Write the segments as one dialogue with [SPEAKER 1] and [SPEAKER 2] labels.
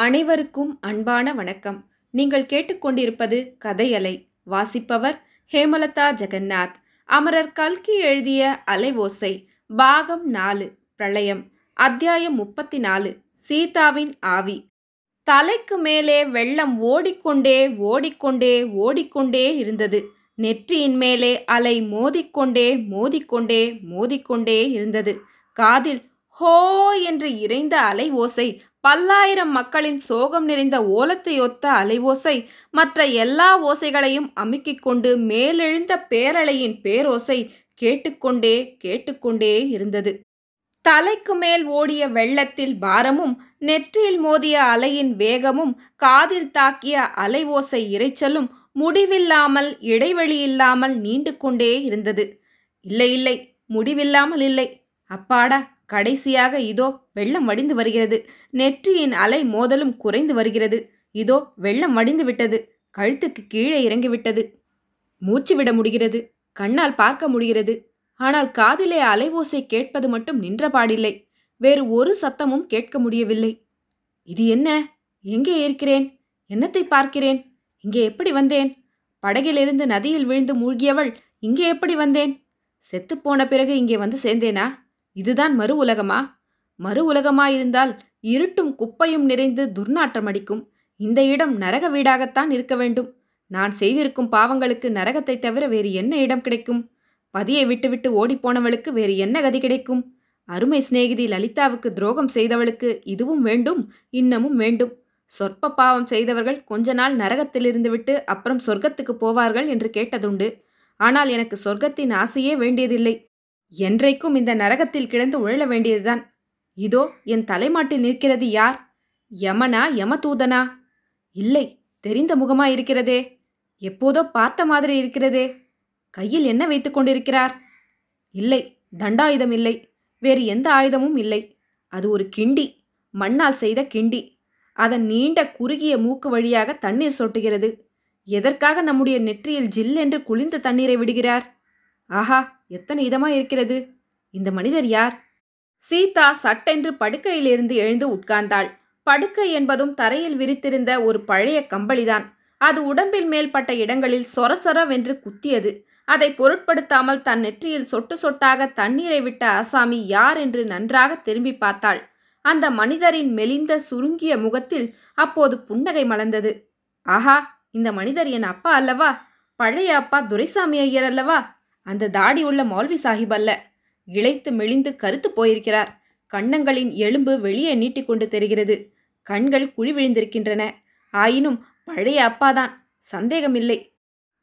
[SPEAKER 1] அனைவருக்கும் அன்பான வணக்கம். நீங்கள் கேட்டுக்கொண்டிருப்பது கதையலை. வாசிப்பவர் ஹேமலதா ஜெகநாத். அமரர் கல்கி எழுதிய அலைவோசை பாகம் நாலு பிரளயம். அத்தியாயம் முப்பத்தி நாலு சீதாவின் ஆவி. தலைக்கு மேலே வெள்ளம் ஓடிக்கொண்டே ஓடிக்கொண்டே ஓடிக்கொண்டே இருந்தது. நெற்றியின் மேலே அலை மோதிக்கொண்டே மோதிக்கொண்டே மோதிக்கொண்டே இருந்தது. காதில் ஹோ என்று இறைந்த அலை ஓசை பல்லாயிரம் மக்களின் சோகம் நிறைந்த ஓலத்தை ஒத்த அலைவோசை மற்ற எல்லா ஓசைகளையும் அமுக்கிக் கொண்டு மேலெழுந்த பேரலையின் பேரோசை கேட்டுக்கொண்டே கேட்டுக்கொண்டே இருந்தது. தலைக்கு மேல் ஓடிய வெள்ளத்தில் பாரமும் நெற்றியில் மோதிய அலையின் வேகமும் காதில் தாக்கிய அலை ஓசை இரைச்சலும் முடிவில்லாமல் இடைவெளியில்லாமல் நீண்டு கொண்டே இருந்தது. இல்லை இல்லை முடிவில்லாமல் இல்லை. அப்பாடா கடைசியாக இதோ வெள்ளம் வடிந்து வருகிறது. நெற்றியின் அலை மோதலும் குறைந்து வருகிறது. இதோ வெள்ளம் வடிந்து விட்டது. கழுத்துக்கு கீழே இறங்கிவிட்டது மூச்சு விட முடிகிறது. கண்ணால் பார்க்க முடிகிறது. ஆனால் காதிலே அலைவோசை கேட்பது மட்டும் நின்ற பாடில்லை. வேறு ஒரு சத்தமும் கேட்க முடியவில்லை. இது என்ன? எங்கே இருக்கிறேன்? என்னத்தை பார்க்கிறேன்? இங்கே எப்படி வந்தேன்? படகிலிருந்து நதியில் விழுந்து மூழ்கியவள் இங்கே எப்படி வந்தேன்? செத்துப்போன பிறகு இங்கே வந்து சேர்ந்தேனா? இதுதான் மறு உலகமா? மறு உலகமாயிருந்தால் இருட்டும் குப்பையும் நிறைந்து துர்நாற்றம் அடிக்கும். இந்த இடம் நரக வீடாகத்தான் இருக்க வேண்டும். நான் செய்திருக்கும் பாவங்களுக்கு நரகத்தை தவிர வேறு என்ன இடம் கிடைக்கும்? பதியை விட்டுவிட்டு ஓடிப்போனவளுக்கு வேறு என்ன கதி கிடைக்கும்? அருமை சிநேகிதி லலிதாவுக்கு துரோகம் செய்தவளுக்கு இதுவும் வேண்டும் இன்னமும் வேண்டும். சொற்ப பாவம் செய்தவர்கள் கொஞ்ச நாள் நரகத்திலிருந்து விட்டு அப்புறம் சொர்க்கத்துக்கு போவார்கள் என்று கேட்டதுண்டு. ஆனால் எனக்கு சொர்க்கத்தின் ஆசையே வேண்டியதில்லை. என்றைக்கும் இந்த நரகத்தில் கிடந்து உழல வேண்டியதுதான். இதோ என் தலைமாட்டில் நிற்கிறது யார்? யமனா யமதூதனா? இல்லை தெரிந்த முகமா இருக்கிறதே எப்போதோ பார்த்த மாதிரி இருக்கிறதே. கையில் என்ன வைத்துக் கொண்டிருக்கிறார்? இல்லை தண்டாயுதம் இல்லை. வேறு எந்த ஆயுதமும் இல்லை. அது ஒரு கிண்டி மண்ணால் செய்த கிண்டி. அதன் நீண்ட குறுகிய மூக்கு வழியாக தண்ணீர் சொட்டுகிறது. எதற்காக நம்முடைய நெற்றியில் ஜில் என்று குளிர்ந்த தண்ணீரை விடுகிறார்? ஆஹா எத்தனை இதமாக இருக்கிறது? இந்த மனிதர் யார்? சீதா சட்டென்று படுக்கையிலிருந்து எழுந்து உட்கார்ந்தாள். படுக்கை என்பதும் தரையில் விரித்திருந்த ஒரு பழைய கம்பளிதான். அது உடம்பில் மேல்பட்ட இடங்களில் சொரசொரவென்று குத்தியது. அதை பொருட்படுத்தாமல் தன் நெற்றியில் சொட்டு சொட்டாக தண்ணீரை விட்ட ஆசாமி யார் என்று நன்றாக திரும்பி பார்த்தாள். அந்த மனிதரின் மெலிந்த சுருங்கிய முகத்தில் அப்போது புன்னகை மலர்ந்தது. ஆஹா இந்த மனிதர் என் அப்பா அல்லவா? பழைய அப்பா துரைசாமி ஐயர் அல்லவா? அந்த தாடி உள்ள மௌல்வி சாஹிப் அல்ல. இழைத்து மெலிந்து கருத்து போயிருக்கிறார். கண்ணங்களின் எலும்பு வெளியே நீட்டிக்கொண்டு தெரிகிறது. கண்கள் குழி விழுந்திருக்கின்றன. ஆயினும் பழைய அப்பாதான். சந்தேகமில்லை.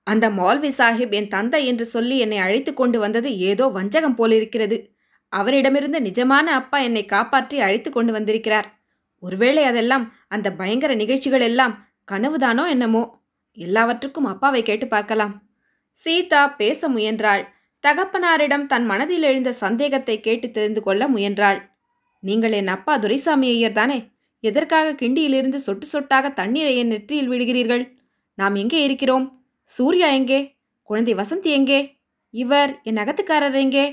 [SPEAKER 1] அந்த மௌல்வி சாஹிப் என் தந்தை என்று சொல்லி என்னை அழைத்து கொண்டு வந்தது ஏதோ வஞ்சகம் போலிருக்கிறது. அவரிடமிருந்து நிஜமான அப்பா என்னை காப்பாற்றி அழைத்து கொண்டு வந்திருக்கிறார். ஒருவேளை அதெல்லாம் அந்த பயங்கர நிகழ்ச்சிகள் எல்லாம் கனவுதானோ என்னமோ? எல்லாவற்றுக்கும் அப்பாவை கேட்டு பார்க்கலாம். சீதா பேச முயன்றாள். தகப்பனாரிடம் தன் மனதில் எழுந்த சந்தேகத்தை கேட்டு தெரிந்து கொள்ள முயன்றாள். நீங்கள் என் அப்பா துரைசாமி ஐயர் தானே? எதற்காக கிண்டியிலிருந்து சொட்டு சொட்டாக தண்ணீரை என் நெற்றியில் விடுகிறீர்கள்? நாம் எங்கே இருக்கிறோம்? சூர்யா எங்கே? குழந்தை வசந்தி எங்கே? இவர் என் அகத்துக்காரர் எங்கே?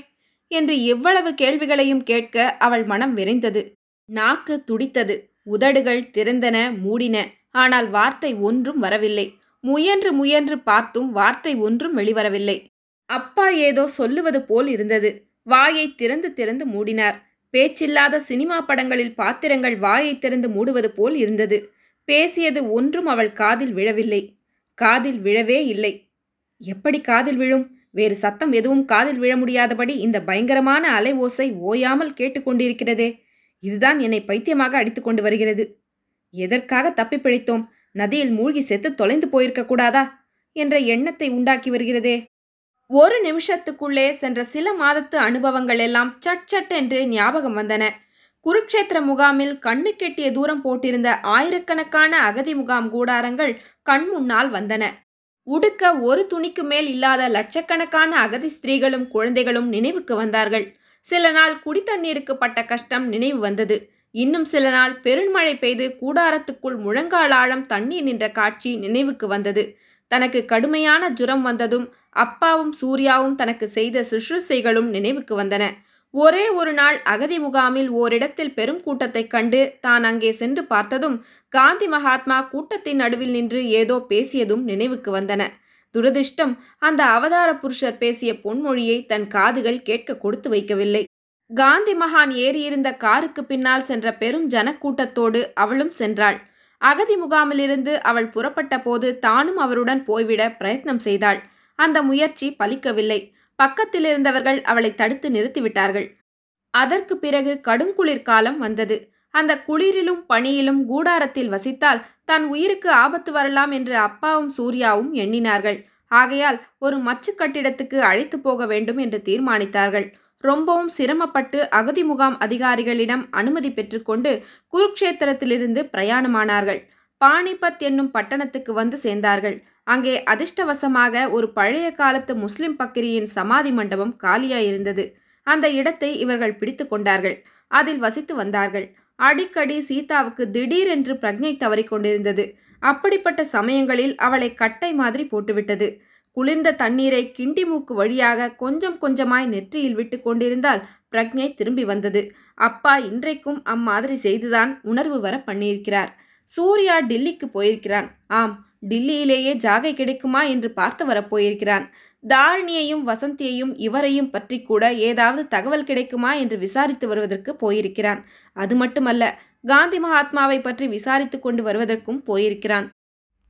[SPEAKER 1] என்று எவ்வளவு கேள்விகளையும் கேட்க அவள் மனம் விரைந்தது. நாக்கு துடித்தது. உதடுகள் திறந்தன மூடின. ஆனால் வார்த்தை ஒன்றும் வரவில்லை. முயன்று முயன்று பார்த்தும் வார்த்தை ஒன்றும் வெளிவரவில்லை. அப்பா ஏதோ சொல்லுவது போல் இருந்தது. வாயை திறந்து திறந்து மூடினார். பேச்சில்லாத சினிமா படங்களில் பாத்திரங்கள் வாயை திறந்து மூடுவது போல் இருந்தது. பேசியது ஒன்றும் அவள் காதில் விழவில்லை. காதில் விழவே இல்லை. எப்படி காதில் விழும்? வேறு சத்தம் எதுவும் காதில் விழ முடியாதபடி இந்த பயங்கரமான அலை ஓசை ஓயாமல் கேட்டுக்கொண்டிருக்கிறதே இதுதான் என்னை பைத்தியமாக அடித்துக்கொண்டு வருகிறது. எதற்காக தப்பி பிழைத்தோம்? நதியில் மூழ்கி செத்து தொலைந்து போயிருக்க கூடாதா? என்ற எண்ணத்தை உண்டாக்கி வருகிறதே. ஒரு நிமிஷத்துக்குள்ளே சென்ற சில மாதத்து அனுபவங்கள் எல்லாம் சட் சட் என்று ஞாபகம் வந்தன. குருக்ஷேத்திர முகாமில் கண்ணு கெட்டிய தூரம் போட்டிருந்த ஆயிரக்கணக்கான அகதி முகாம் கூடாரங்கள் கண் முன்னால் வந்தன. உடுக்க ஒரு துணிக்கு மேல் இல்லாத லட்சக்கணக்கான அகதி ஸ்திரீகளும் குழந்தைகளும் நினைவுக்கு வந்தார்கள். சில நாள் குடித்தண்ணீருக்கு பட்ட கஷ்டம் நினைவு வந்தது. இன்னும் சில நாள் பெருமழை பெய்து கூடாரத்துக்குள் முழங்கால் ஆழம் தண்ணீர் நின்ற காட்சி நினைவுக்கு வந்தது. தனக்கு கடுமையான ஜுரம் வந்ததும் அப்பாவும் சூர்யாவும் தனக்கு செய்த சுற்றுசைகளும் நினைவுக்கு வந்தன. ஒரே ஒரு நாள் அகதி முகாமில் ஓரிடத்தில் பெரும் கூட்டத்தைக் கண்டு தான் அங்கே சென்று பார்த்ததும் காந்தி மகாத்மா கூட்டத்தின் நடுவில் நின்று ஏதோ பேசியதும் நினைவுக்கு வந்தன. துரதிர்ஷ்டம் அந்த அவதார புருஷர் பேசிய பொன்மொழியை தன் காதுகள் கேட்க கொடுத்து வைக்கவில்லை. காந்தி மகான் ஏறியிருந்த காருக்கு பின்னால் சென்ற பெரும் ஜனக்கூட்டத்தோடு அவளும் சென்றாள். அகதி முகாமிலிருந்து அவள் புறப்பட்ட போது தானும் அவருடன் போய்விட பிரயத்னம் செய்தாள். அந்த முயற்சி பலிக்கவில்லை. பக்கத்தில் இருந்தவர்கள் அவளை தடுத்து நிறுத்திவிட்டார்கள். அதற்கு பிறகு கடுங்குளிர் காலம் வந்தது. அந்த குளிரிலும் பனியிலும் கூடாரத்தில் வசித்தால் தன் உயிருக்கு ஆபத்து வரலாம் என்று அப்பாவும் சூர்யாவும் எண்ணினார்கள். ஆகையால் ஒரு மச்சு கட்டிடத்துக்கு அழைத்து போக வேண்டும் என்று தீர்மானித்தார்கள். ரொம்பவும் சிரமப்பட்டு அகதி முகாம் அதிகாரிகளிடம் அனுமதி பெற்றுக்கொண்டு குருக்ஷேத்திரத்திலிருந்து பிரயாணமானார்கள். பானிபத் என்னும் பட்டணத்துக்கு வந்து சேர்ந்தார்கள். அங்கே அதிர்ஷ்டவசமாக ஒரு பழைய காலத்து முஸ்லிம் பக்கிரியின் சமாதி மண்டபம் காலியாயிருந்தது. அந்த இடத்தை இவர்கள் பிடித்து கொண்டார்கள். அதில் வசித்து வந்தார்கள். அடிக்கடி சீதாவுக்கு திடீரென்று பிரஜை தவறிக்கொண்டிருந்தது அப்படிப்பட்ட சமயங்களில் அவளை கட்டை மாதிரி போட்டுவிட்டது. குளிர்ந்த தண்ணீரை கிண்டி மூக்கு வழியாக கொஞ்சம் கொஞ்சமாய் நெற்றியில் விட்டு கொண்டிருந்தால் பிரக்ஞை திரும்பி வந்தது. அப்பா இன்றைக்கும் அம்மாதிரி செய்துதான் உணர்வு வர பண்ணியிருக்கிறார். சூர்யா டில்லிக்கு போயிருக்கிறான். ஆம் டில்லியிலேயே ஜாகை கிடைக்குமா என்று பார்த்து வரப்போயிருக்கிறான் தாரிணியையும் வசந்தியையும் இவரையும் பற்றி கூட ஏதாவது தகவல் கிடைக்குமா என்று விசாரித்து வருவதற்கு போயிருக்கிறான். அது மட்டுமல்ல காந்தி மகாத்மாவை பற்றி விசாரித்து கொண்டு வருவதற்கும் போயிருக்கிறான்.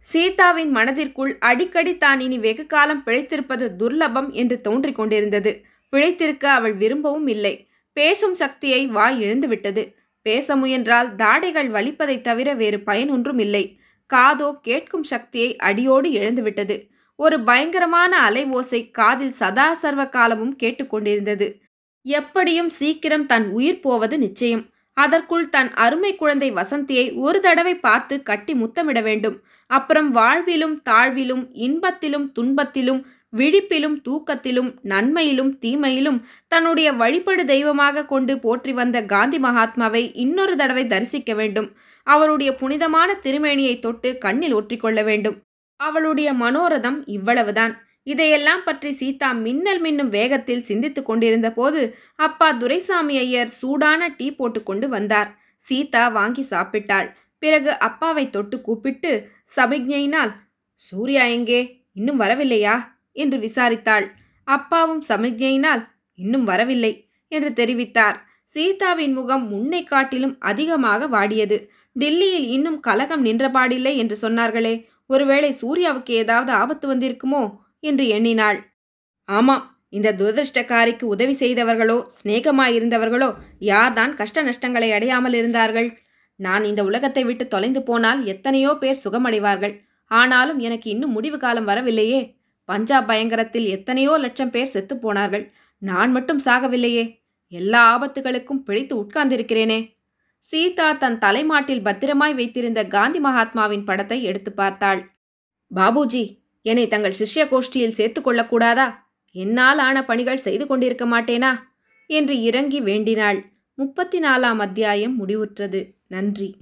[SPEAKER 1] சீதாவின் மனதிற்குள் அடிக்கடி தான் இனி வெகு காலம் பிழைத்திருப்பது துர்லபம் என்று தோன்றிக் கொண்டிருந்தது. பிழைத்திருக்க அவள் விரும்பவும் இல்லை. பேசும் சக்தியை வாய் இழந்துவிட்டது. பேச முயன்றால் தாடைகள் வலிப்பதைத் தவிர வேறு பயன் ஒன்றும் இல்லை. காதோ கேட்கும் சக்தியை அடியோடு இழந்துவிட்டது. ஒரு பயங்கரமான அலை ஓசை காதில் சதா சர்வ காலமும் கேட்டுக்கொண்டிருந்தது எப்படியும் சீக்கிரம் தன் உயிர் போவது நிச்சயம். அதற்குள் தன் அருமை குழந்தை வசந்தியை ஒரு தடவை பார்த்து கட்டி முத்தமிட வேண்டும். அப்புறம் வாழ்விலும் தாழ்விலும் இன்பத்திலும் துன்பத்திலும் விழிப்பிலும் தூக்கத்திலும் நன்மையிலும் தீமையிலும் தன்னுடைய வழிபடு தெய்வமாக கொண்டு போற்றி வந்த காந்தி மகாத்மாவை இன்னொரு தடவை தரிசிக்க வேண்டும். அவருடைய புனிதமான திருமேனியை தொட்டு கண்ணில் ஒற்றிக்கொள்ள வேண்டும். அவளுடைய மனோரதம் இவ்வளவுதான். இதையெல்லாம் பற்றி சீதா மின்னல் மின்னும் வேகத்தில் சிந்தித்துக் கொண்டிருந்த போது அப்பா துரைசாமி ஐயர் சூடான டீ போட்டுக்கொண்டு வந்தார். சீதா வாங்கி சாப்பிட்டாள். பிறகு அப்பாவை தொட்டு கூப்பிட்டு சமிக்ஞையினால் சூர்யா எங்கே? இன்னும் வரவில்லையா? என்று விசாரித்தாள். அப்பாவும் சமிக்ஞையினால் இன்னும் வரவில்லை என்று தெரிவித்தார். சீதாவின் முகம் முன்னை காட்டிலும் அதிகமாக வாடியது. டில்லியில் இன்னும் கலகம் நின்றபாடில்லை என்று சொன்னார்களே. ஒருவேளை சூர்யாவுக்கு ஏதாவது ஆபத்து வந்திருக்குமோ? என்று எண்ணினாள். ஆமாம் இந்த துரதிருஷ்டக்காரிக்கு உதவி செய்தவர்களோ சிநேகமாயிருந்தவர்களோ யார்தான் கஷ்ட நஷ்டங்களை அடையாமல் இருந்தார்கள்? நான் இந்த உலகத்தை விட்டு தொலைந்து போனால் எத்தனையோ பேர் சுகமடைவார்கள். ஆனாலும் எனக்கு இன்னும் முடிவு காலம் வரவில்லையே. பஞ்சாப் பயங்கரத்தில் எத்தனையோ லட்சம் பேர் செத்து போனார்கள். நான் மட்டும் சாகவில்லையே. எல்லா ஆபத்துகளுக்கும் பிழைத்து உட்கார்ந்திருக்கிறேனே. சீதா தன் தலைமாட்டில் பத்திரமாய் வைத்திருந்த காந்தி மகாத்மாவின் படத்தை எடுத்து பார்த்தாள். பாபுஜி என்னை தங்கள் சிஷ்ய கோஷ்டியில் சேர்த்து கொள்ளக்கூடாதா என்னால் ஆன பணிகள் செய்து கொண்டிருக்க மாட்டேனா? என்று இறங்கி வேண்டினாள். முப்பத்தி நாலாம் அத்தியாயம் முடிவுற்றது. நன்றி.